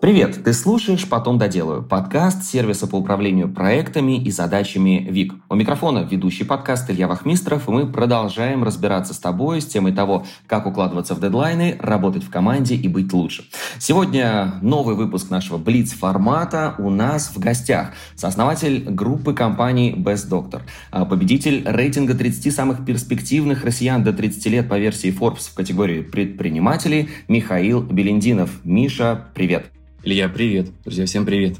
Привет! Ты слушаешь «Потом доделаю» – подкаст сервиса по управлению проектами и задачами ВИК. У микрофона ведущий подкаст Илья Вахмистров, и мы продолжаем разбираться с тобой с темой того, как укладываться в дедлайны, работать в команде и быть лучше. Сегодня новый выпуск нашего Блиц-формата у нас в гостях. Сооснователь группы компаний Best Doctor, а победитель рейтинга 30 самых перспективных россиян до 30 лет по версии Forbes в категории предпринимателей Михаил Белендинов. Миша, привет! Илья, привет. Друзья, всем привет.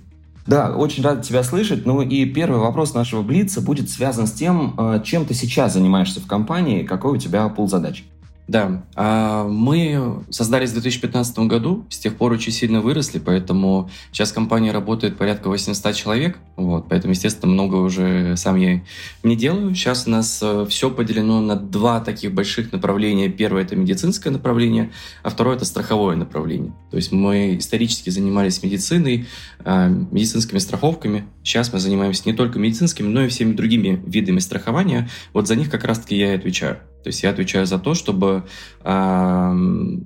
Да, очень рад тебя слышать. Ну и первый вопрос нашего Блица будет связан с тем, э, чем ты сейчас занимаешься в компании, какой у тебя пул задач. Да, а, мы создались в 2015 году, с тех пор очень сильно выросли, поэтому сейчас компания работает порядка 800 человек, вот, поэтому, естественно, много уже сам я не делаю. Сейчас у нас э, все поделено на два таких больших направления. Первое – это медицинское направление, а второе – это страховое направление. То есть мы исторически занимались медициной, а, медицинскими страховками. Сейчас мы занимаемся не только медицинскими, но и всеми другими видами страхования. Вот за них как раз-таки я и отвечаю. То есть я отвечаю за то, чтобы э,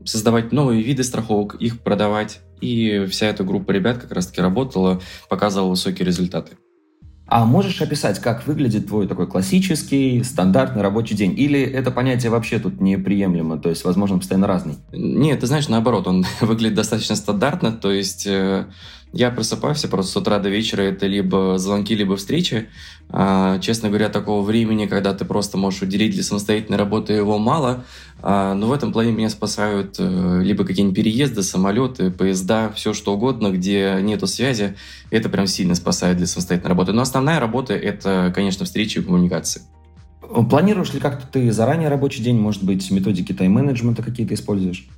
создавать новые виды страховок, их продавать. И вся эта группа ребят как раз-таки работала, показывала высокие результаты. А можешь описать, как выглядит твой такой классический, стандартный рабочий день? Или это понятие вообще тут неприемлемо, то есть, возможно, постоянно разный? Нет, ты знаешь, наоборот, он выглядит достаточно стандартно, то есть э, я просыпаюсь, просто с утра до вечера это либо звонки, либо встречи. А, честно говоря, такого времени, когда ты просто можешь уделить для самостоятельной работы, его мало. А, но в этом плане меня спасают э, либо какие-нибудь переезды, самолеты, поезда, все что угодно, где нету связи. Это прям сильно спасает для самостоятельной работы. Но основная работа — это, конечно, встречи и коммуникации. Планируешь ли как-то ты заранее рабочий день, может быть, методики тайм-менеджмента какие-то используешь?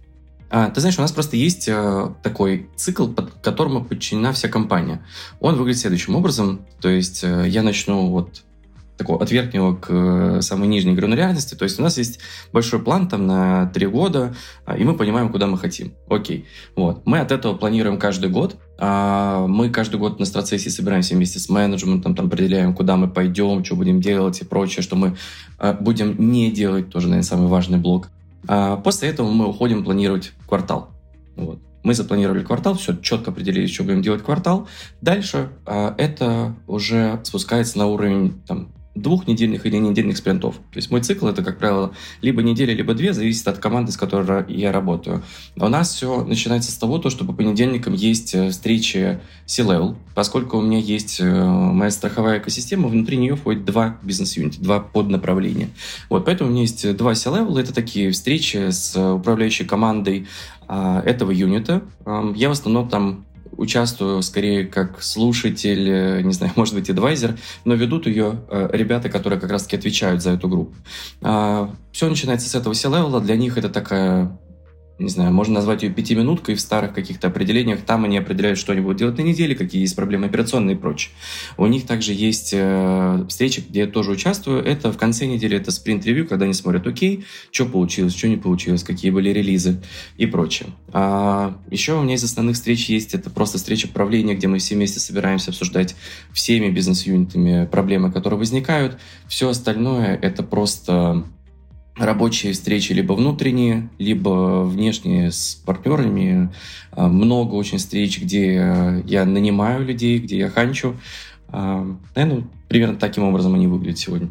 А, ты знаешь, у нас просто есть э, такой цикл, под которому подчинена вся компания. Он выглядит следующим образом. То есть э, я начну вот такого от верхнего к э, самой нижней гранулярности. То есть у нас есть большой план там на три года, а, и мы понимаем, куда мы хотим. Окей. Вот. Мы от этого планируем каждый год. А, мы каждый год на страцессии собираемся вместе с менеджментом, там определяем, куда мы пойдем, что будем делать и прочее, что мы э, будем не делать, тоже, наверное, самый важный блок. А после этого мы уходим планировать квартал. Вот. Мы запланировали квартал, все четко определили, что будем делать квартал. Дальше а, это уже спускается на уровень там, двухнедельных или недельных спринтов. То есть мой цикл это, как правило, либо неделя, либо две, зависит от команды, с которой я работаю. А у нас все начинается с того, то, что по понедельникам есть э, встречи C-Level, поскольку у меня есть э, моя страховая экосистема, внутри нее входит два бизнес-юнита, два поднаправления. Вот, поэтому у меня есть два C-Level, это такие встречи с управляющей командой а, этого юнита. Я в основном там участвую скорее как слушатель, э, не знаю, может быть, адвайзер, но ведут ее э, ребята, которые как раз-таки отвечают за эту группу. А, Все начинается с этого C-левела, для них это такая не знаю, можно назвать ее пятиминуткой в старых каких-то определениях. Там они определяют, что они будут делать на неделе, какие есть проблемы операционные и прочее. У них также есть э, встречи, где я тоже участвую. Это в конце недели, это спринт-ревью, когда они смотрят, окей, что получилось, что не получилось, какие были релизы и прочее. А, еще у меня из основных встреч есть, это просто встреча правления, где мы все вместе собираемся обсуждать всеми бизнес-юнитами проблемы, которые возникают. Все остальное это просто рабочие встречи либо внутренние, либо внешние с партнерами. А, много очень встреч, где я нанимаю людей, где я ханчу. А, наверное, примерно таким образом они выглядят сегодня.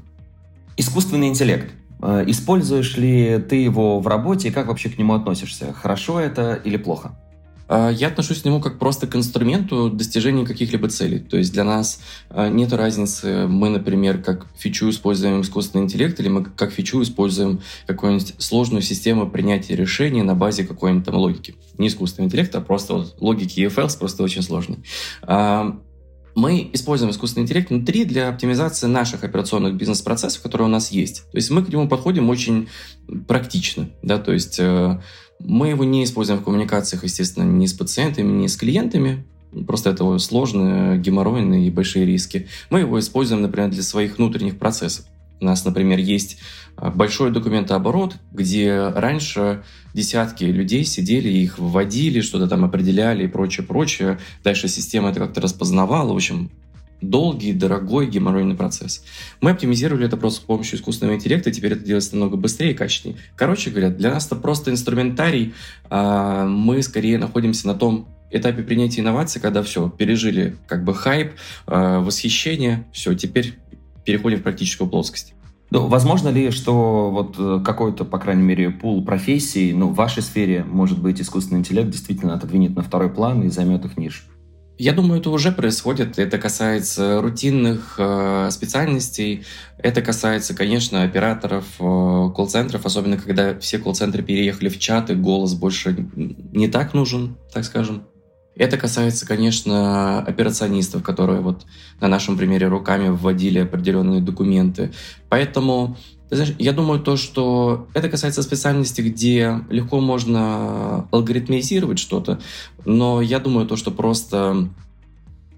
Искусственный интеллект. А, используешь ли ты его в работе и как вообще к нему относишься? Хорошо это или плохо? А, я отношусь к нему как просто к инструменту достижения каких-либо целей. То есть для нас а, нет разницы, мы, например, как фичу используем искусственный интеллект, или мы как фичу используем какую-нибудь сложную систему принятия решений на базе какой-нибудь там логики. Не искусственный интеллект, а просто вот логики EFLs просто очень сложный. А, мы используем искусственный интеллект внутри для оптимизации наших операционных бизнес-процессов, которые у нас есть. То есть мы к нему подходим очень практично. Да? То есть э, мы его не используем в коммуникациях, естественно, ни с пациентами, ни с клиентами. Просто это сложные, геморройные и большие риски. Мы его используем, например, для своих внутренних процессов. У нас, например, есть а, большой документооборот, где раньше десятки людей сидели, их вводили, что-то там определяли и прочее, прочее. Дальше система это как-то распознавала. В общем, долгий, дорогой, геморройный процесс. Мы оптимизировали это просто с помощью искусственного интеллекта, теперь это делается намного быстрее и качественнее. Короче говоря, для нас это просто инструментарий, а мы скорее находимся на том этапе принятия инноваций, когда все, пережили как бы хайп, э, восхищение, все, теперь переходим в практическую плоскость. Ну, возможно ли, что вот э, какой-то, по крайней мере, пул профессий, ну, в вашей сфере, может быть, искусственный интеллект действительно отодвинет на второй план и займет их нишу? Я думаю, это уже происходит. Это касается рутинных э, специальностей. Это касается, конечно, операторов э, колл-центров, особенно когда все колл-центры переехали в чат, и голос больше не так нужен, так скажем. Это касается, конечно, операционистов, которые вот на нашем примере руками вводили определенные документы. Поэтому знаешь, я думаю, то, что это касается специальности, где легко можно алгоритмизировать что-то, но я думаю, то, что просто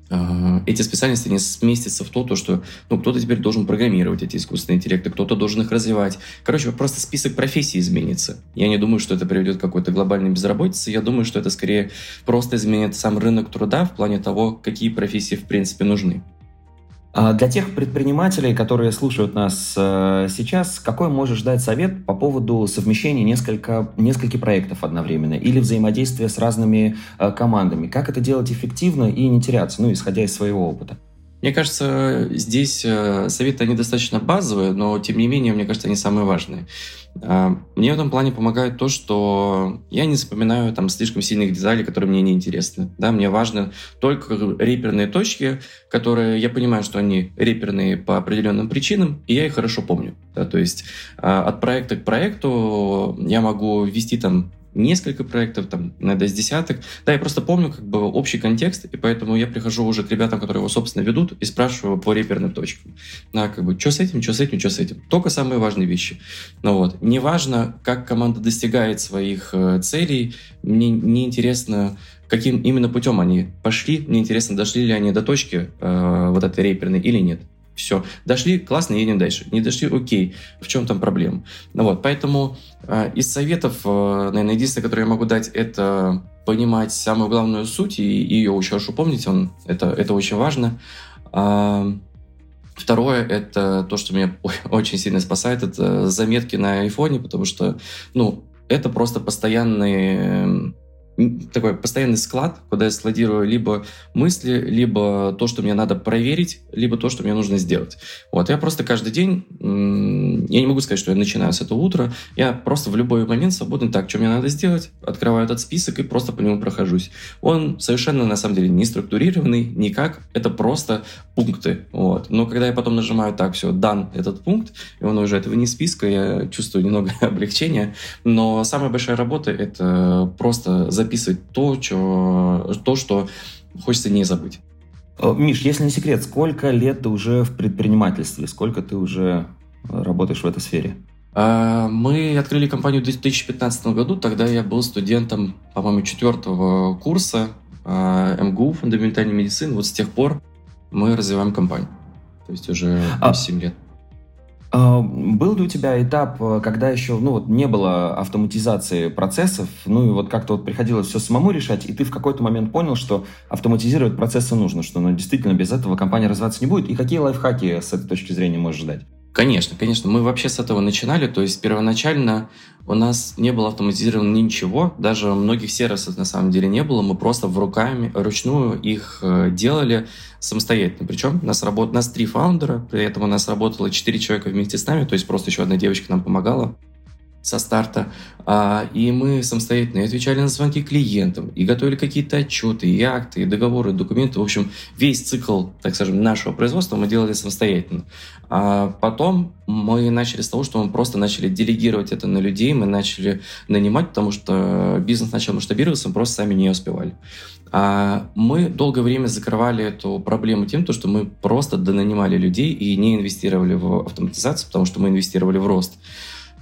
э, эти специальности не сместятся в то, то что ну, кто-то теперь должен программировать эти искусственные интеллекты, кто-то должен их развивать. Короче, просто список профессий изменится. Я не думаю, что это приведет к какой-то глобальной безработице. Я думаю, что это скорее просто изменит сам рынок труда в плане того, какие профессии в принципе нужны. А для тех предпринимателей, которые слушают нас э, сейчас, какой можешь дать совет по поводу совмещения несколько, нескольких проектов одновременно или взаимодействия с разными э, командами? Как это делать эффективно и не теряться, ну, исходя из своего опыта? Мне кажется, здесь э, советы, они достаточно базовые, но, тем не менее, мне кажется, они самые важные. А, мне в этом плане помогает то, что я не запоминаю там слишком сильных деталей, которые мне не интересны. Да, мне важно только реперные точки, которые я понимаю, что они реперные по определенным причинам, и я их хорошо помню. Да, то есть а, от проекта к проекту я могу ввести там несколько проектов, там, иногда с десяток. Да, я просто помню как бы общий контекст, и поэтому я прихожу уже к ребятам, которые его, собственно, ведут, и спрашиваю по реперным точкам. Да, как бы, что с этим, что с этим, что с этим. Только самые важные вещи. Ну вот. Неважно, как команда достигает своих э, целей, мне не интересно, каким именно путем они пошли, мне интересно, дошли ли они до точки э, вот этой реперной или нет. Все. Дошли, классно, едем дальше. Не дошли, окей. В чем там проблема? Ну вот, поэтому э, из советов, э, наверное, единственное, которое я могу дать, это понимать самую главную суть и, и ее очень хорошо помнить. Он, это, это очень важно. А, Второе, это то, что меня очень сильно спасает, это заметки на айфоне, потому что, ну, это просто постоянные такой постоянный склад, куда я складирую либо мысли, либо то, что мне надо проверить, либо то, что мне нужно сделать. Вот, я просто каждый день, я не могу сказать, что я начинаю с этого утра, я просто в любой момент свободный, так, что мне надо сделать, открываю этот список и просто по нему прохожусь. Он совершенно, на самом деле, не структурированный, никак, это просто пункты, вот. Но когда я потом нажимаю так, все, дан этот пункт, и он уже этого не списка, я чувствую немного облегчения, но самая большая работа — это просто записывать то, что, то, что хочется не забыть. Э, Миш, если не секрет, сколько лет ты уже в предпринимательстве? Сколько ты уже работаешь в этой сфере? А, мы открыли компанию в 2015 году. Тогда я был студентом, по-моему, четвертого курса а, МГУ, фундаментальной медицины. Вот с тех пор мы развиваем компанию. То есть уже 7 а, лет. А, был ли у тебя этап, э, когда еще ну, вот не было автоматизации процессов, ну и вот как-то вот приходилось все самому решать, и ты в какой-то момент понял, что автоматизировать процессы нужно, что ну, действительно без этого компания развиваться не будет, и какие лайфхаки с этой точки зрения можешь ждать? Конечно, конечно. Мы вообще с этого начинали. То есть первоначально у нас не было автоматизировано ничего. Даже многих сервисов на самом деле не было. Мы просто в руками, ручную их э, делали самостоятельно. Причем нас, работ... нас три фаундера, при этом у нас работало четыре человека вместе с нами, то есть просто еще одна девочка нам помогала со старта. А, и мы самостоятельно отвечали на звонки клиентам, и готовили какие-то отчеты, и акты, и договоры, и документы. В общем, весь цикл, так скажем, нашего производства мы делали самостоятельно. А потом мы начали с того, что мы просто начали делегировать это на людей, мы начали нанимать, потому что бизнес начал масштабироваться, мы просто сами не успевали. А мы долгое время закрывали эту проблему тем, что мы просто донанимали людей и не инвестировали в автоматизацию, потому что мы инвестировали в рост.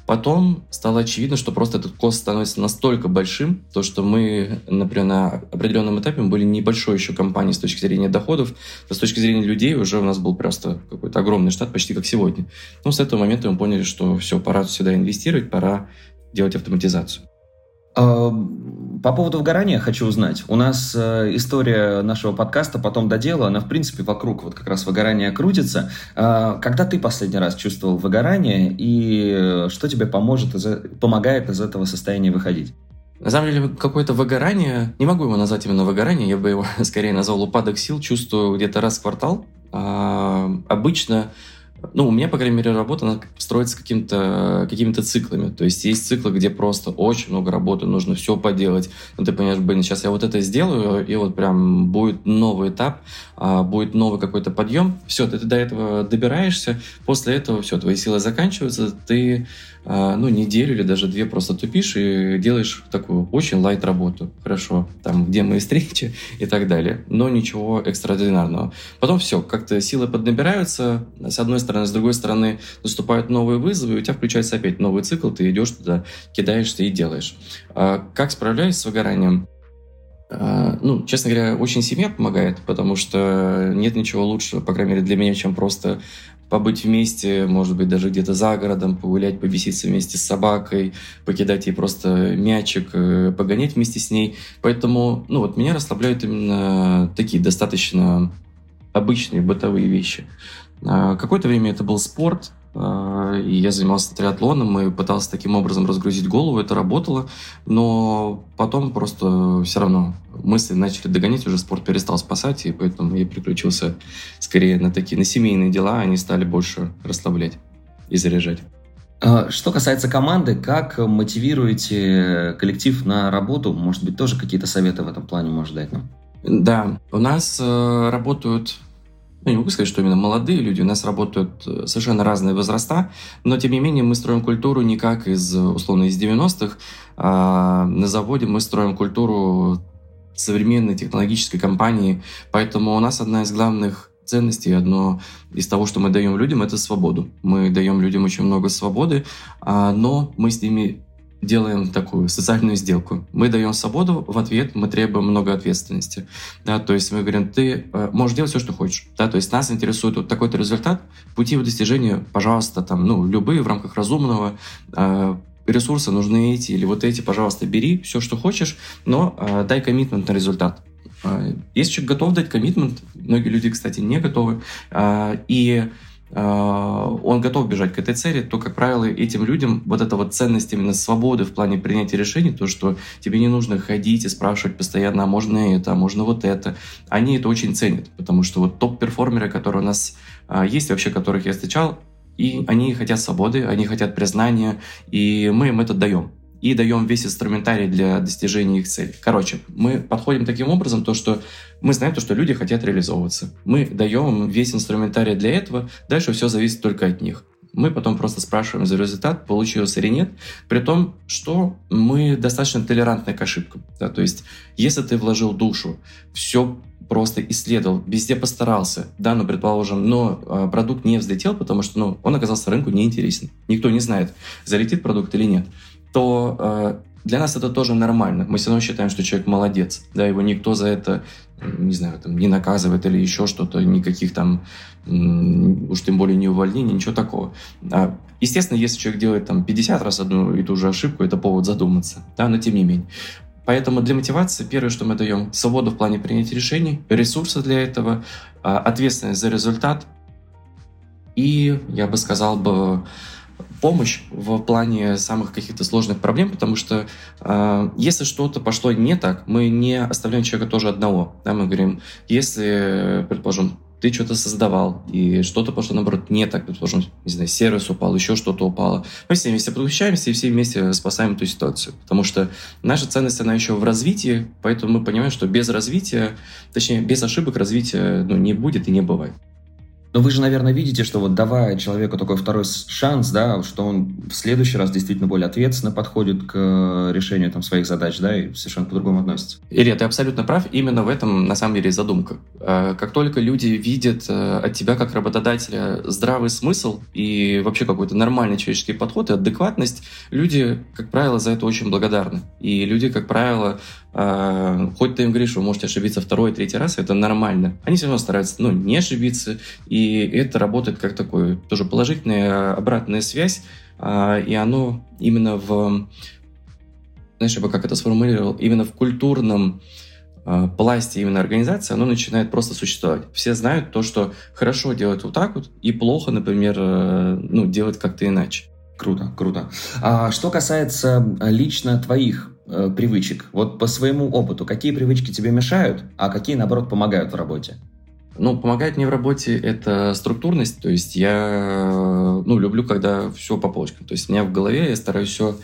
Потом стало очевидно, что просто этот кост становится настолько большим, то что мы, например, на определенном этапе мы были небольшой еще компанией с точки зрения доходов, но с точки зрения людей уже у нас был просто какой-то огромный штат, почти как сегодня. Но с этого момента мы поняли, что все, пора сюда инвестировать, пора делать автоматизацию. По поводу выгорания хочу узнать. У нас э, история нашего подкаста «Потом до дела», она, в принципе, вокруг вот как раз выгорания крутится. А, когда ты последний раз чувствовал выгорание, и что тебе поможет, помогает из этого состояния выходить? На самом деле, какое-то выгорание, не могу его назвать именно выгорание, я бы его скорее назвал упадок сил, чувствую где-то раз в квартал. А, обычно ну, у меня, по крайней мере, работа она строится каким-то, какими-то циклами. То есть есть циклы, где просто очень много работы, нужно все поделать. Ну, ты понимаешь, блин, сейчас я вот это сделаю, и вот прям будет новый этап, а, будет новый какой-то подъем. Все, ты до этого добираешься, после этого все, твои силы заканчиваются, ты ну, неделю или даже две просто тупишь и делаешь такую очень лайт работу. Хорошо, там, где мои встречи и так далее. Но ничего экстраординарного. Потом все, как-то силы поднабираются, с одной стороны, с другой стороны наступают новые вызовы, и у тебя включается опять новый цикл, ты идешь туда, кидаешься и делаешь. А как справляюсь с выгоранием? А, ну, честно говоря, очень семья помогает, потому что нет ничего лучше, по крайней мере, для меня, чем просто побыть вместе, может быть, даже где-то за городом, погулять, побеситься вместе с собакой, покидать ей просто мячик, э, погонять вместе с ней. Поэтому, ну вот, меня расслабляют именно такие достаточно обычные бытовые вещи. А, какое-то время это был спорт, и я занимался триатлоном и пытался таким образом разгрузить голову, это работало, но потом просто все равно мысли начали догонять, уже спорт перестал спасать, и поэтому я переключился скорее на такие, на семейные дела, они стали больше расслаблять и заряжать. А, что касается команды, как мотивируете коллектив на работу? Может быть, тоже какие-то советы в этом плане можешь дать нам? Да, у нас э, работают ну, не могу сказать, что именно молодые люди, у нас работают э, совершенно разные возраста, но, тем не менее, мы строим культуру не как из, условно, из 90-х, а на заводе мы строим культуру современной технологической компании, поэтому у нас одна из главных ценностей, одно из того, что мы даем людям, это свободу. Мы даем людям очень много свободы, а, но мы с ними делаем такую социальную сделку. Мы даем свободу, в ответ мы требуем много ответственности. Да, то есть мы говорим, ты э, можешь делать все, что хочешь. Да, то есть нас интересует вот такой-то результат, пути его достижения, пожалуйста, там, ну, любые в рамках разумного, э, ресурсы нужны эти или вот эти, пожалуйста, бери все, что хочешь, но э, дай коммитмент на результат. Э, если человек готов дать коммитмент, многие люди, кстати, не готовы, и он готов бежать к этой цели, то, как правило, этим людям вот эта вот ценность именно свободы в плане принятия решений, то, что тебе не нужно ходить и спрашивать постоянно, а можно это, а можно вот это, они это очень ценят, потому что вот топ-перформеры, которые у нас а, есть, вообще которых я встречал, и они хотят свободы, они хотят признания, и мы им это даем и даем весь инструментарий для достижения их целей. Короче, мы подходим таким образом, то, что мы знаем то, что люди хотят реализовываться. Мы даем весь инструментарий для этого, дальше все зависит только от них. Мы потом просто спрашиваем за результат, получился или нет, при том, что мы достаточно толерантны к ошибкам. Да? То есть, если ты вложил душу, все просто исследовал, везде постарался, да, ну, предположим, но э, продукт не взлетел, потому что, ну, он оказался рынку неинтересен. Никто не знает, залетит продукт или нет то э, для нас это тоже нормально. Мы все равно считаем, что человек молодец. Да, его никто за это, не знаю, там, не наказывает или еще что-то, никаких там, уж тем более не увольнений, ничего такого. А, естественно, если человек делает там 50 раз одну и ту же ошибку, это повод задуматься, да, но тем не менее. Поэтому для мотивации первое, что мы даем, свободу в плане принятия решений, ресурсы для этого, а, ответственность за результат и, я бы сказал бы, помощь в плане самых каких-то сложных проблем, потому что э, если что-то пошло не так, мы не оставляем человека тоже одного. Да, мы говорим, если, предположим, ты что-то создавал, и что-то пошло, наоборот, не так, предположим, не знаю, сервис упал, еще что-то упало. Мы все вместе подключаемся и все вместе спасаем эту ситуацию. Потому что наша ценность, она еще в развитии, поэтому мы понимаем, что без развития, точнее, без ошибок развития ну, не будет и не бывает. Но вы же, наверное, видите, что вот давая человеку такой второй шанс, да, что он в следующий раз действительно более ответственно подходит к э, решению там, своих задач, да, и совершенно по-другому относится. Илья, ты абсолютно прав. Именно в этом, на самом деле, задумка. Э, как только люди видят э, от тебя, как работодателя, здравый смысл и вообще какой-то нормальный человеческий подход и адекватность, люди, как правило, за это очень благодарны. И люди, как правило, хоть ты им говоришь, вы можете ошибиться второй, третий раз, это нормально. Они все равно стараются ну, не ошибиться, и это работает как такой тоже положительная обратная связь, а, и оно именно в, знаешь, я бы как это сформулировал, именно в культурном а, пласте именно организации, оно начинает просто существовать. Все знают то, что хорошо делать вот так вот, и плохо, например, э, ну, делать как-то иначе. Круто, круто. А что касается лично твоих э, привычек. Вот по своему опыту, какие привычки тебе мешают, а какие, наоборот, помогают в работе? Ну, помогает мне в работе это структурность, то есть я ну, люблю, когда все по полочкам. То есть у меня в голове я стараюсь все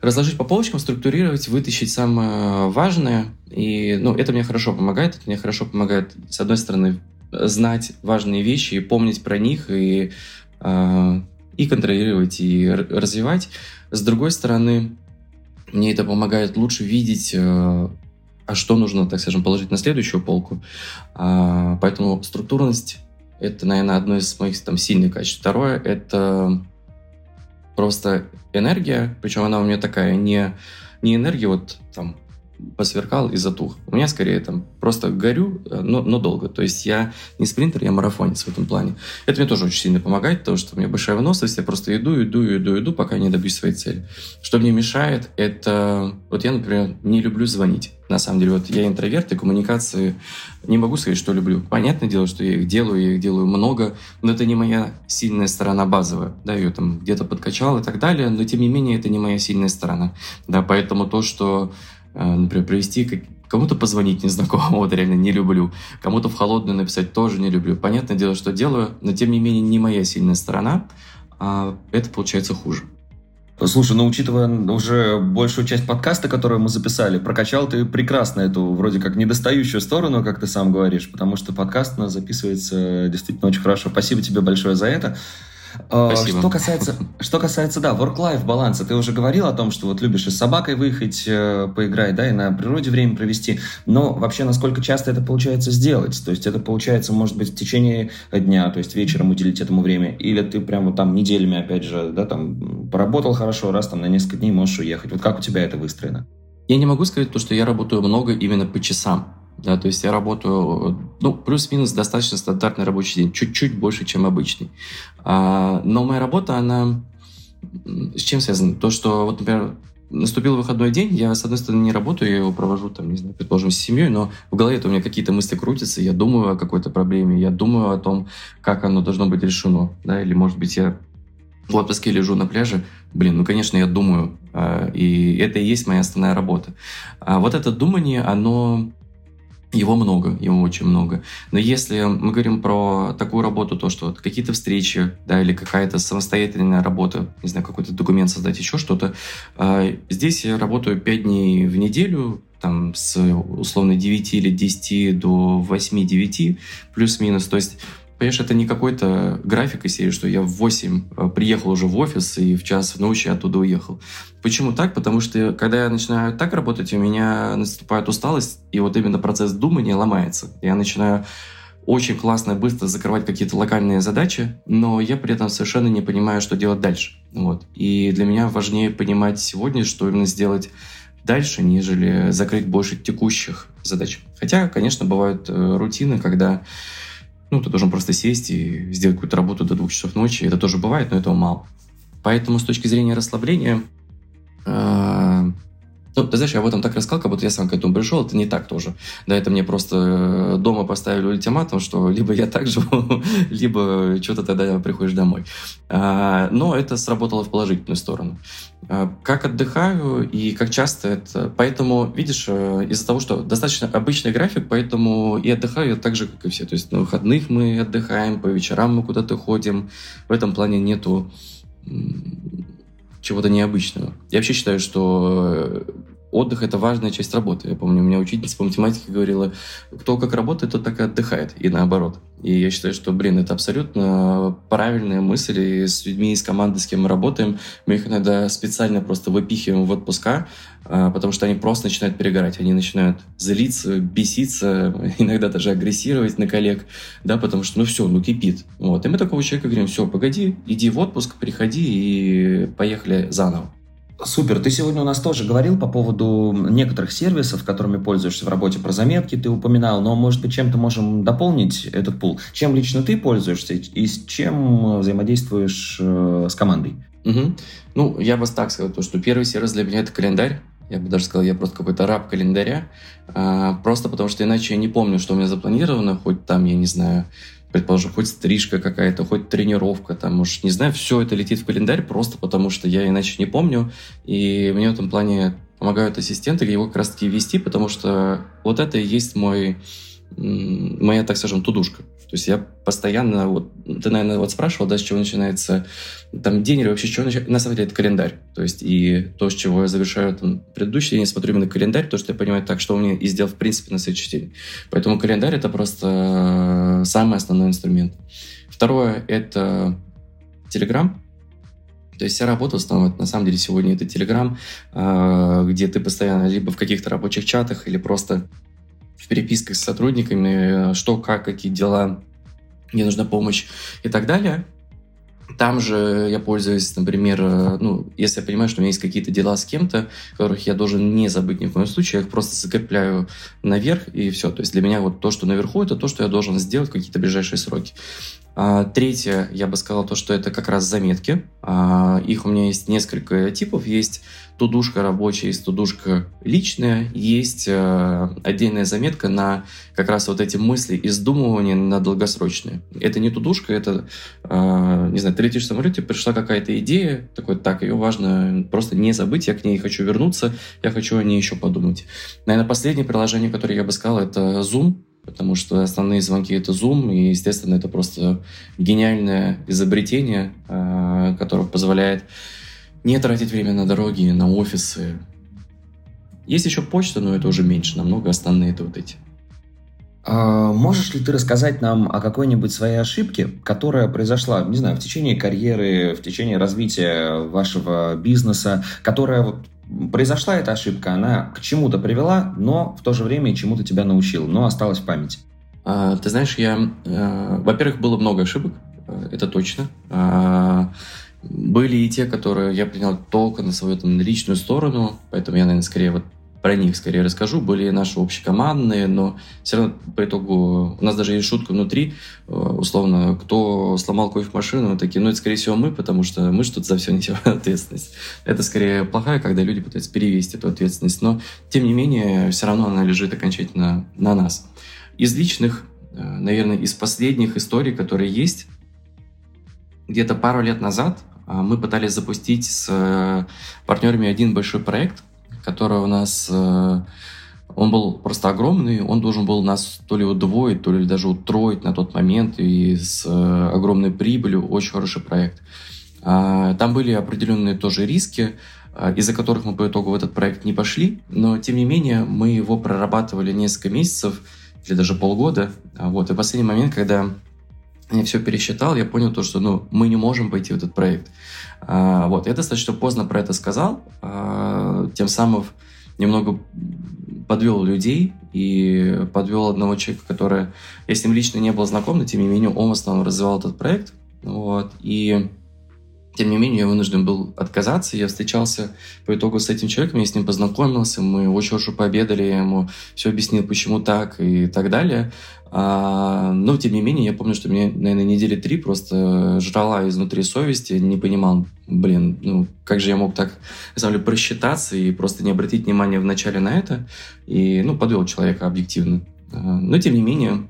разложить по полочкам, структурировать, вытащить самое важное. И ну, это мне хорошо помогает. Это мне хорошо помогает, с одной стороны, знать важные вещи и помнить про них, и, э, и контролировать, и развивать. С другой стороны, мне это помогает лучше видеть э, а что нужно, так скажем, положить на следующую полку. А, поэтому структурность — это, наверное, одно из моих там сильных качеств. Второе — это просто энергия, причем она у меня такая не, не энергия вот там посверкал и затух. У меня скорее там просто горю, э, но, но долго. То есть я не спринтер, я марафонец в этом плане. Это мне тоже очень сильно помогает, потому что у меня большая выносливость, я просто иду, иду, иду, иду, пока не добьюсь своей цели. Что мне мешает, это... Вот я, например, не люблю звонить. На самом деле, вот я интроверт, и коммуникации не могу сказать, что люблю. Понятное дело, что я их делаю, я их делаю много, но это не моя сильная сторона базовая. Да, ее там где-то подкачал и так далее, но тем не менее это не моя сильная сторона. Да, поэтому то, что Э, например, провести кому-то позвонить незнакомому, вот реально не люблю. Кому-то в холодную написать тоже не люблю. Понятное дело, что делаю, но тем не менее не моя сильная сторона, а это получается хуже. Слушай, ну учитывая уже большую часть подкаста, которую мы записали, прокачал ты прекрасно эту вроде как недостающую сторону, как ты сам говоришь, потому что подкаст у нас записывается действительно очень хорошо. Спасибо тебе большое за это. Спасибо. Что касается, что касается, да, work-life баланса, ты уже говорил о том, что вот любишь и с собакой выехать, э, поиграть, да, и на природе время провести, но вообще насколько часто это получается сделать? То есть это получается, может быть, в течение дня, то есть вечером уделить этому время, или ты прям вот там неделями, опять же, да, там поработал хорошо, раз там на несколько дней можешь уехать. Вот как у тебя это выстроено? Я не могу сказать то, что я работаю много именно по часам. Да, то есть я работаю, ну, плюс-минус достаточно стандартный рабочий день, чуть-чуть больше, чем обычный. А, но моя работа, она с чем связана? То, что, вот, например, наступил выходной день, я, с одной стороны, не работаю, я его провожу, там, не знаю, предположим, с семьей, но в голове у меня какие-то мысли крутятся, я думаю о какой-то проблеме, я думаю о том, как оно должно быть решено, да, или, может быть, я в отпуске лежу на пляже, блин, ну, конечно, я думаю, а, и это и есть моя основная работа. А вот это думание, оно его много, его очень много. Но если мы говорим про такую работу, то что какие-то встречи, да, или какая-то самостоятельная работа, не знаю, какой-то документ создать, еще что-то, э, здесь я работаю 5 дней в неделю, там, с условно 9 или 10 до 8-9, плюс-минус. То есть Понимаешь, это не какой-то график из серии, что я в 8 э, приехал уже в офис и в час ночи оттуда уехал. Почему так? Потому что когда я начинаю так работать, у меня наступает усталость, и вот именно процесс думания ломается. Я начинаю очень классно и быстро закрывать какие-то локальные задачи, но я при этом совершенно не понимаю, что делать дальше. Вот. И для меня важнее понимать сегодня, что именно сделать дальше, нежели закрыть больше текущих задач. Хотя, конечно, бывают э, рутины, когда ну, ты должен просто сесть и сделать какую-то работу до двух часов ночи. Это тоже бывает, но этого мало. Поэтому с точки зрения расслабления, э, ну, ты знаешь, я об этом так рассказал, как будто я сам к этому пришел, это не так тоже. Да, это мне просто э, дома поставили ультиматум, что либо я так живу, либо что-то тогда приходишь домой. А, но это сработало в положительную сторону. А, как отдыхаю и как часто это... Поэтому, видишь, э, из-за того, что достаточно обычный график, поэтому и отдыхаю я так же, как и все. То есть на выходных мы отдыхаем, по вечерам мы куда-то ходим. В этом плане нету чего-то необычного. Я вообще считаю, что э, отдых — это важная часть работы. Я помню, у меня учительница по математике говорила, кто как работает, тот так и отдыхает, и наоборот. И я считаю, что, блин, это абсолютно правильная мысль, и с людьми из команды, с кем мы работаем, мы их иногда специально просто выпихиваем в отпуска, а, потому что они просто начинают перегорать, они начинают злиться, беситься, иногда даже агрессировать на коллег, да, потому что, ну все, ну кипит. Вот. И мы такого человека говорим, все, погоди, иди в отпуск, приходи и поехали заново. Супер. Ты сегодня у нас тоже говорил по поводу некоторых сервисов, которыми пользуешься в работе про заметки, ты упоминал, но, может быть, чем-то можем дополнить этот пул? Чем лично ты пользуешься и с чем взаимодействуешь э, с командой? Угу. Ну, я бы так сказал, то, что первый сервис для меня — это календарь. Я бы даже сказал, я просто какой-то раб календаря. А, просто потому что иначе я не помню, что у меня запланировано, хоть там, я не знаю, предположим, хоть стрижка какая-то, хоть тренировка, там, может, не знаю, все это летит в календарь просто потому, что я иначе не помню, и мне в этом плане помогают ассистенты его как раз-таки вести, потому что вот это и есть мой, моя, так скажем, тудушка. То есть я постоянно, вот, ты, наверное, вот спрашивал, да, с чего начинается там день или вообще с чего начинается, на самом деле это календарь. То есть и то, с чего я завершаю там, предыдущий день, я смотрю именно календарь, то, что я понимаю так, что у меня и сделал в принципе на следующий день. Поэтому календарь это просто самый основной инструмент. Второе — это Telegram. То есть вся работа основном, на самом деле, сегодня это Telegram, а, где ты постоянно либо в каких-то рабочих чатах, или просто в переписках с сотрудниками, что, как, какие дела, мне нужна помощь и так далее. Там же я пользуюсь, например, ну, если я понимаю, что у меня есть какие-то дела с кем-то, которых я должен не забыть ни в коем случае, я их просто закрепляю наверх, и все. То есть для меня вот то, что наверху, это то, что я должен сделать в какие-то ближайшие сроки. А, третье, я бы сказал, то, что это как раз заметки. А, их у меня есть несколько типов. Есть тудушка рабочая, есть тудушка личная, есть э, отдельная заметка на как раз вот эти мысли и сдумывания на долгосрочные. Это не тудушка, это, э, не знаю, ты летишь самолете, пришла какая-то идея, такой, так, ее важно просто не забыть, я к ней хочу вернуться, я хочу о ней еще подумать. Наверное, последнее приложение, которое я бы сказал, это Zoom, потому что основные звонки это Zoom, и, естественно, это просто гениальное изобретение, э, которое позволяет не тратить время на дороги, на офисы. Есть еще почта, но это уже меньше, намного основные это вот эти. А, можешь ли ты рассказать нам о какой-нибудь своей ошибке, которая произошла, не знаю, в течение карьеры, в течение развития вашего бизнеса, которая вот произошла эта ошибка, она к чему-то привела, но в то же время и чему-то тебя научила, но осталась в памяти? А, ты знаешь, я, э, во-первых, было много ошибок, э, это точно. А, были и те, которые я принял только на свою там, личную сторону, поэтому я, наверное, скорее вот про них скорее расскажу. Были наши общекомандные, но все равно по итогу у нас даже есть шутка внутри, э, условно, кто сломал кофемашину, мы такие, ну, это, скорее всего, мы, потому что мы что-то за все несем ответственность. Это скорее плохая, когда люди пытаются перевести эту ответственность, но, тем не менее, все равно она лежит окончательно на нас. Из личных, э, наверное, из последних историй, которые есть, где-то пару лет назад мы пытались запустить с партнерами один большой проект, который у нас... Э, он был просто огромный, он должен был нас то ли удвоить, то ли даже утроить на тот момент, и с э, огромной прибылью, очень хороший проект. А, там были определенные тоже риски, э, из-за которых мы по итогу в этот проект не пошли, но тем не менее мы его прорабатывали несколько месяцев или даже полгода. А вот. И в последний момент, когда я все пересчитал, я понял то, что ну, мы не можем пойти в этот проект. А, вот, я достаточно поздно про это сказал, а, тем самым немного подвел людей и подвел одного человека, который, я с ним лично не был знаком, но тем не менее он в основном развивал этот проект. Вот, и тем не менее, я вынужден был отказаться. Я встречался по итогу с этим человеком, я с ним познакомился, мы очень хорошо пообедали, я ему все объяснил, почему так и так далее. А, но, тем не менее, я помню, что мне, наверное, недели три просто жрала изнутри совести, не понимал, блин, ну, как же я мог так, на самом деле, просчитаться и просто не обратить внимания вначале на это, и, ну, подвел человека объективно. А, но, тем не менее,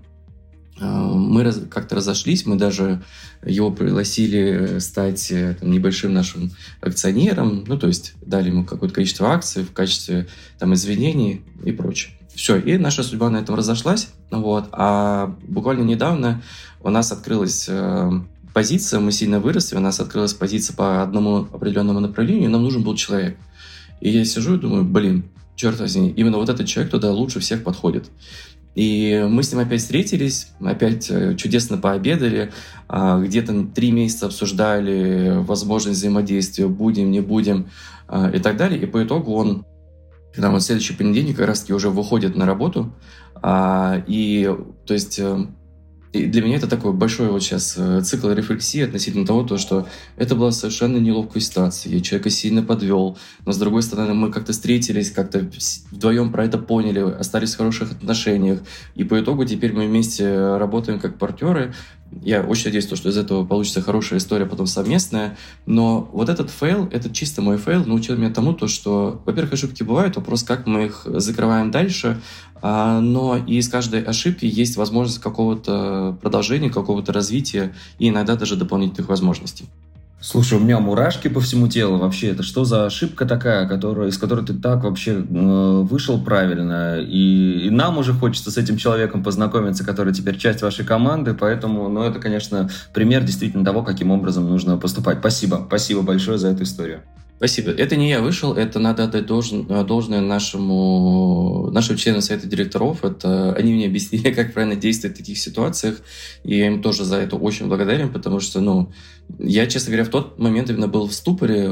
мы раз, как-то разошлись, мы даже его пригласили стать э, там, небольшим нашим акционером, ну, то есть дали ему какое-то количество акций в качестве там, извинений и прочее. Все, и наша судьба на этом разошлась, вот, а буквально недавно у нас открылась э, позиция, мы сильно выросли, у нас открылась позиция по одному определенному направлению, и нам нужен был человек. И я сижу и думаю, блин, черт возьми, именно вот этот человек туда лучше всех подходит. И мы с ним опять встретились, опять э, чудесно пообедали, а, где-то три месяца обсуждали возможность взаимодействия, будем, не будем а, и так далее. И по итогу он, когда он следующий понедельник как раз-таки уже выходит на работу, а, и то есть э, и для меня это такой большой вот сейчас э, цикл рефлексии относительно того, то, что это была совершенно неловкая ситуация. Я человека сильно подвел, но с другой стороны мы как-то встретились, как-то вдвоем про это поняли, остались в хороших отношениях. И по итогу теперь мы вместе работаем как партнеры. Я очень надеюсь, что из этого получится хорошая история потом совместная. Но вот этот fail, этот чисто мой fail, научил меня тому, то, что, во-первых, ошибки бывают, вопрос, как мы их закрываем дальше, а, но из каждой ошибки есть возможность какого-то продолжения, какого-то развития и иногда даже дополнительных возможностей. Слушай, у меня мурашки по всему телу. Вообще, это что за ошибка такая, которая, из которой ты так вообще э, вышел правильно? И, и нам уже хочется с этим человеком познакомиться, который теперь часть вашей команды. Поэтому, ну, это, конечно, пример действительно того, каким образом нужно поступать. Спасибо. Спасибо большое за эту историю. Спасибо. Это не я вышел, это надо отдать должен, должное нашему, нашим членам совета директоров. Это они мне объяснили, как правильно действовать в таких ситуациях. И я им тоже за это очень благодарен, потому что, ну, я, честно говоря, в тот момент именно был в ступоре.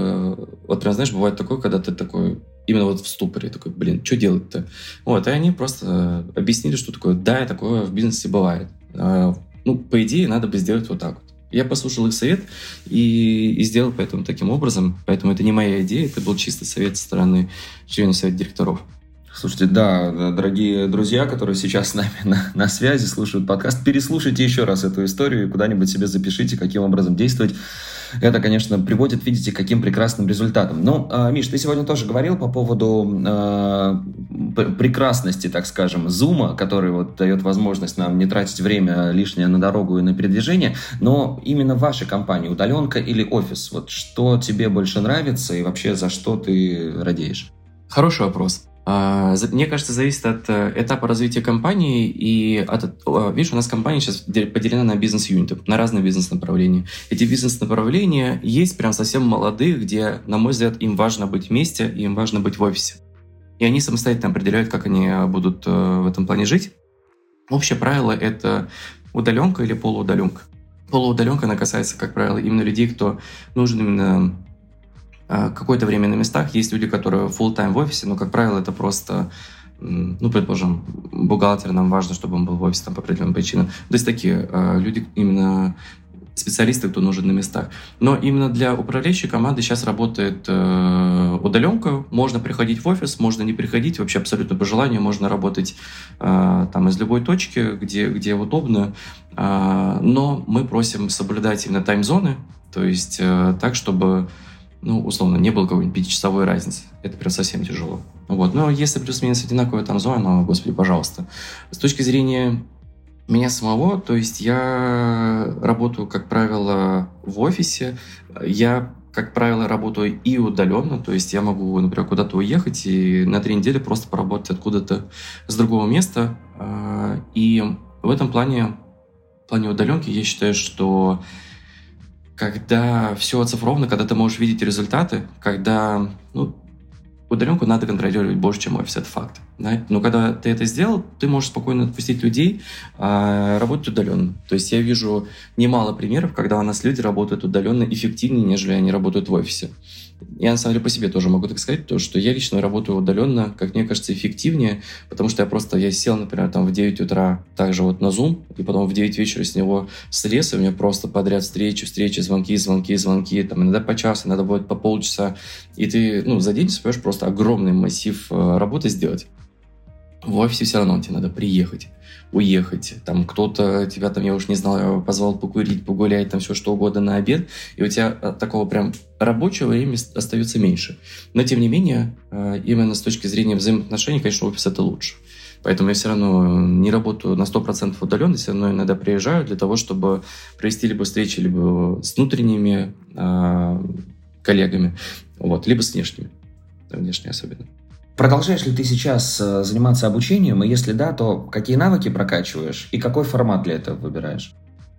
Вот прям, знаешь, бывает такое, когда ты такой именно вот в ступоре, такой, блин, что делать-то? Вот, и они просто объяснили, что такое, да, такое в бизнесе бывает. Ну, по идее, надо бы сделать вот так. Я послушал их совет и, и сделал поэтому таким образом. Поэтому это не моя идея, это был чисто совет со стороны члена совета директоров. Слушайте, да, дорогие друзья, которые сейчас с нами на, на связи, слушают подкаст, переслушайте еще раз эту историю и куда-нибудь себе запишите, каким образом действовать это, конечно, приводит, видите, к каким прекрасным результатам. Ну, а, Миш, ты сегодня тоже говорил по поводу э, прекрасности, так скажем, зума, который вот дает возможность нам не тратить время лишнее на дорогу и на передвижение, но именно в вашей компании, удаленка или офис, вот что тебе больше нравится и вообще за что ты радеешь? Хороший вопрос. А, мне кажется, зависит от э, этапа развития компании и от... Видишь, у нас компания сейчас поделена на бизнес-юниты, на разные бизнес-направления. Эти бизнес-направления есть прям совсем молодые, где, на мой взгляд, им важно быть вместе, им важно быть в офисе. И они самостоятельно определяют, как они э, будут э, в этом плане жить. Общее правило — это удаленка или полуудаленка. Полуудаленка, она касается, как правило, именно людей, кто нужен именно какое-то время на местах. Есть люди, которые full time в офисе, но, как правило, это просто ну, предположим, бухгалтер, нам важно, чтобы он был в офисе там, по определенным причинам. То есть такие э, люди, именно специалисты, кто нужен на местах. Но именно для управляющей команды сейчас работает э, удаленка. Можно приходить в офис, можно не приходить, вообще абсолютно по желанию. Можно работать э, там из любой точки, где, где удобно. Э, но мы просим соблюдать именно тайм-зоны, то есть э, так, чтобы ну, условно, не было какой-нибудь пятичасовой разницы. Это прям совсем тяжело. Вот. Но если плюс-минус одинаковая там зона, ну, господи, пожалуйста. С точки зрения меня самого, то есть я работаю, как правило, в офисе. Я, как правило, работаю и удаленно, то есть я могу, например, куда-то уехать и на три недели просто поработать откуда-то с другого места. А, и в этом плане, в плане удаленки, я считаю, что когда все оцифровано, когда ты можешь видеть результаты, когда ну, удаленку надо контролировать больше, чем офис, это факт. Да? Но когда ты это сделал, ты можешь спокойно отпустить людей, а, работать удаленно. То есть я вижу немало примеров, когда у нас люди работают удаленно эффективнее, нежели они работают в офисе. Я, на самом деле, по себе тоже могу так сказать, то, что я лично работаю удаленно, как мне кажется, эффективнее, потому что я просто, я сел, например, там в 9 утра также вот на Zoom, и потом в 9 вечера с него слез, и у меня просто подряд встречи, встречи, звонки, звонки, звонки, там иногда по часу, иногда будет по полчаса, и ты, ну, за день успеешь просто огромный массив э, работы сделать. В офисе все равно тебе надо приехать уехать. Там кто-то тебя там, я уж не знал, позвал покурить, погулять, там все что угодно на обед, и у тебя э, такого прям рабочего времени остается меньше. Но, тем не менее, э, именно с точки зрения взаимоотношений, конечно, офис это лучше. Поэтому я все равно не работаю на 100% удаленно, все равно иногда приезжаю для того, чтобы провести либо встречи либо с внутренними э, коллегами, вот, либо с внешними, внешние особенно. Продолжаешь ли ты сейчас э, заниматься обучением, и если да, то какие навыки прокачиваешь и какой формат для этого выбираешь?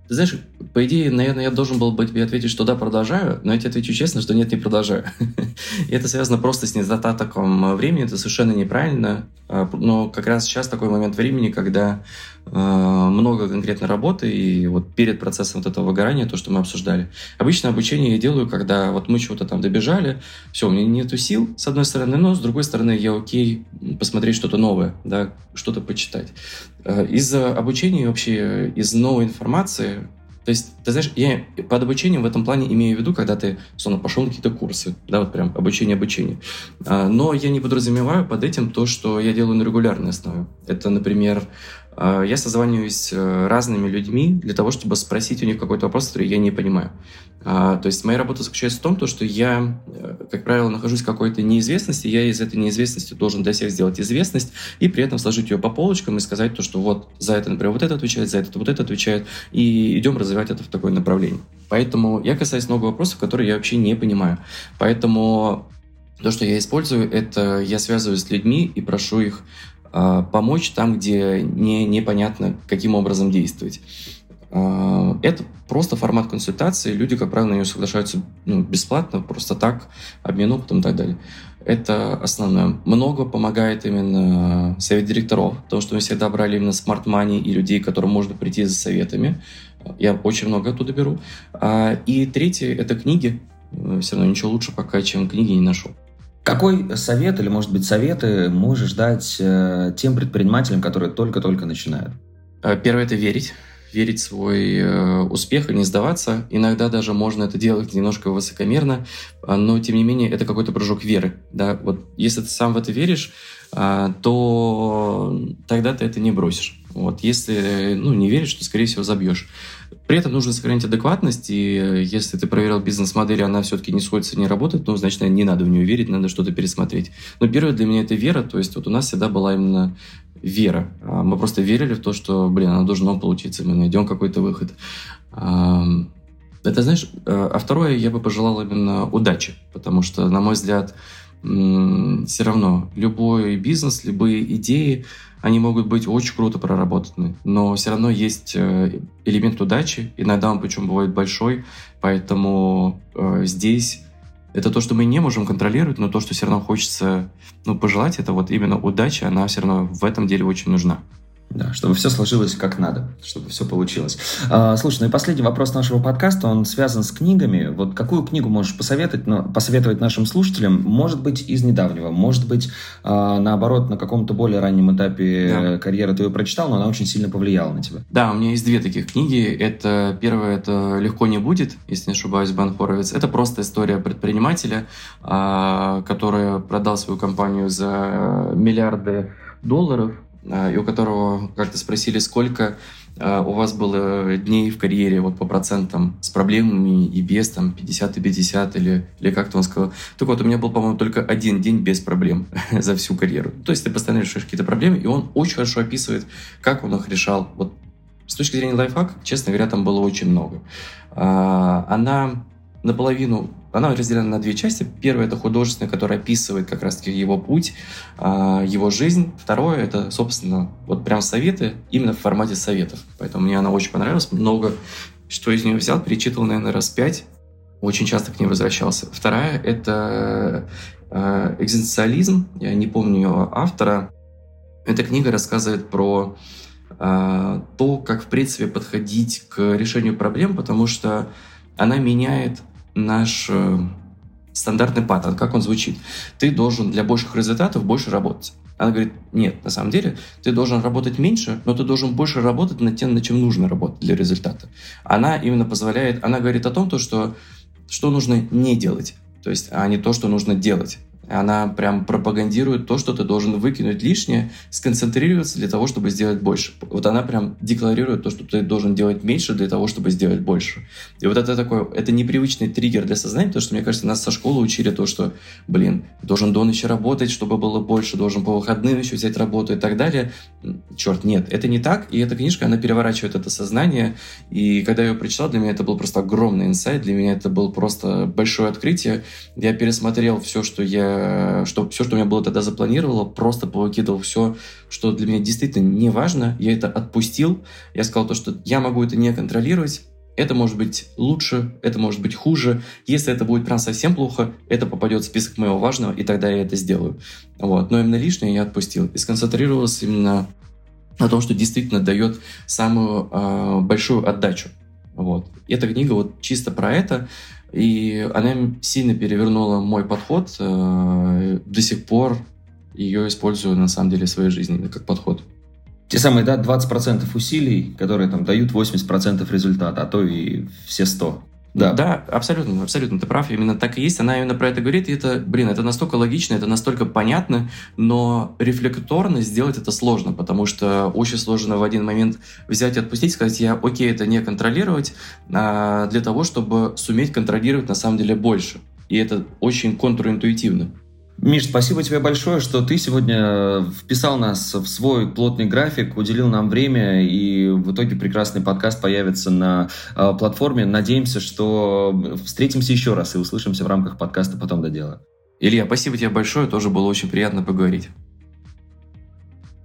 Ты знаешь, по идее, наверное, я должен был бы тебе ответить, что да, продолжаю, но я тебе отвечу честно, что нет, не продолжаю. И это связано просто с недостатком времени, это совершенно неправильно. А, но как раз сейчас такой момент времени, когда много конкретной работы, и вот перед процессом вот этого выгорания, то, что мы обсуждали. Обычно обучение я делаю, когда вот мы чего-то там добежали, все, у меня нету сил, с одной стороны, но с другой стороны, я окей посмотреть что-то новое, да, что-то почитать. А, из обучения вообще, из новой информации, то есть, ты знаешь, я под обучением в этом плане имею в виду, когда ты, условно, пошел на какие-то курсы, да, вот прям обучение обучение. А, но я не подразумеваю под этим то, что я делаю на регулярной основе. Это, например, э, я созваниваюсь э, разными людьми для того, чтобы спросить у них какой-то вопрос, который я не понимаю. А, то есть моя работа заключается в том, что я, как правило, нахожусь в какой-то неизвестности, я из этой неизвестности должен для всех сделать известность и при этом сложить ее по полочкам и сказать то, что вот за это, например, вот это отвечает, за это вот это отвечает, и идем развивать это в такое направление. Поэтому я касаюсь много вопросов, которые я вообще не понимаю. Поэтому то, что я использую, это я связываюсь с людьми и прошу их э, помочь там, где не, непонятно, каким образом действовать. Э, это просто формат консультации. Люди, как правило, на нее соглашаются ну, бесплатно, просто так, обмен опытом и так далее. Это основное. Много помогает именно совет директоров, потому что мы всегда брали именно smart money и людей, которым можно прийти за советами. Я очень много оттуда беру. А, и третье — это книги. Все равно ничего лучше пока, чем книги не нашел. Какой совет или, может быть, советы можешь дать э, тем предпринимателям, которые только-только начинают? Э, первое – это верить. Верить в свой э, успех и не сдаваться. Иногда даже можно это делать немножко высокомерно, но, тем не менее, это какой-то прыжок веры. Да? Вот если ты сам в это веришь, то тогда ты это не бросишь. Вот. Если ну, не веришь, то, скорее всего, забьешь. При этом нужно сохранить адекватность, и э, если ты проверил бизнес-модель, она все-таки не сходится, не работает, ну, значит, не надо в нее верить, надо что-то пересмотреть. Но первое для меня это вера, то есть вот у нас всегда была именно вера. А, мы просто верили в то, что, блин, оно должно получиться, мы найдем какой-то выход. Это, знаешь, э, а второе, я бы пожелал именно удачи, потому что, на мой взгляд, все равно любой бизнес, любые идеи, они могут быть очень круто проработаны, но все равно есть э, элемент удачи, иногда он причем бывает большой, поэтому э, здесь это то, что мы не можем контролировать, но то, что все равно хочется ну, пожелать, это вот именно удача, она все равно в этом деле очень нужна. Да, чтобы все сложилось как надо, чтобы все получилось. А, слушай, ну и последний вопрос нашего подкаста, он связан с книгами. Вот какую книгу можешь посоветовать, ну, посоветовать нашим слушателям? Может быть, из недавнего, может быть, а, наоборот, на каком-то более раннем этапе да. карьеры ты ее прочитал, но она очень сильно повлияла на тебя. Да, у меня есть две таких книги. Это первая, это «Легко не будет», если не ошибаюсь, Бан Хоровиц. Это просто история предпринимателя, а, который продал свою компанию за миллиарды долларов, и у которого как-то спросили, сколько а, у вас было дней в карьере вот по процентам с проблемами и без, там, 50 и 50, или, или как-то он сказал. Так вот, у меня был, по-моему, только один день без проблем за всю карьеру. То есть ты постоянно решаешь какие-то проблемы, и он очень хорошо описывает, как он их решал. Вот с точки зрения лайфхак, честно говоря, там было очень много. А, она наполовину она разделена на две части. Первая — это художественная, которая описывает как раз-таки его путь, а, его жизнь. Второе — это, собственно, вот прям советы, именно в формате советов. Поэтому мне она очень понравилась. Много что из нее взял, перечитывал, наверное, раз пять. Очень часто к ней возвращался. Вторая — это а, экзистенциализм. Я не помню ее автора. Эта книга рассказывает про а, то, как, в принципе, подходить к решению проблем, потому что она меняет наш э, стандартный паттерн, как он звучит. Ты должен для больших результатов больше работать. Она говорит, нет, на самом деле ты должен работать меньше, но ты должен больше работать над тем, над чем нужно работать для результата. Она именно позволяет, она говорит о том, то, что, что нужно не делать, то есть, а не то, что нужно делать. Она прям пропагандирует то, что ты должен выкинуть лишнее, сконцентрироваться для того, чтобы сделать больше. Вот она прям декларирует то, что ты должен делать меньше для того, чтобы сделать больше. И вот это такой, это непривычный триггер для сознания, потому что, мне кажется, нас со школы учили то, что, блин, должен до ночи работать, чтобы было больше, должен по выходным еще взять работу и так далее. Черт, нет, это не так, и эта книжка, она переворачивает это сознание, и когда я ее прочитал, для меня это был просто огромный инсайт, для меня это был просто большое открытие. Я пересмотрел все, что я что все, что у меня было тогда запланировано, просто повыкидывал все, что для меня действительно не важно. Я это отпустил. Я сказал то, что я могу это не контролировать. Это может быть лучше, это может быть хуже. Если это будет прям совсем плохо, это попадет в список моего важного, и тогда я это сделаю. Вот. Но именно лишнее я отпустил. И сконцентрировался именно на том, что действительно дает самую э, большую отдачу. Вот. Эта книга вот чисто про это. И она сильно перевернула мой подход. Э, до сих пор ее использую на самом деле в своей жизни как подход. Те самые, да, 20% усилий, которые там дают 80% результата, а то и все 100. Да. да, абсолютно, абсолютно, ты прав, именно так и есть. Она именно про это говорит, и это, блин, это настолько логично, это настолько понятно, но рефлекторно сделать это сложно, потому что очень сложно в один момент взять и отпустить, сказать, я окей, это не контролировать, а для того, чтобы суметь контролировать на самом деле больше. И это очень контринтуитивно. Миш, спасибо тебе большое, что ты сегодня вписал нас в свой плотный график, уделил нам время, и в итоге прекрасный подкаст появится на э, платформе. Надеемся, что встретимся еще раз и услышимся в рамках подкаста «Потом до дела». Илья, спасибо тебе большое, тоже было очень приятно поговорить.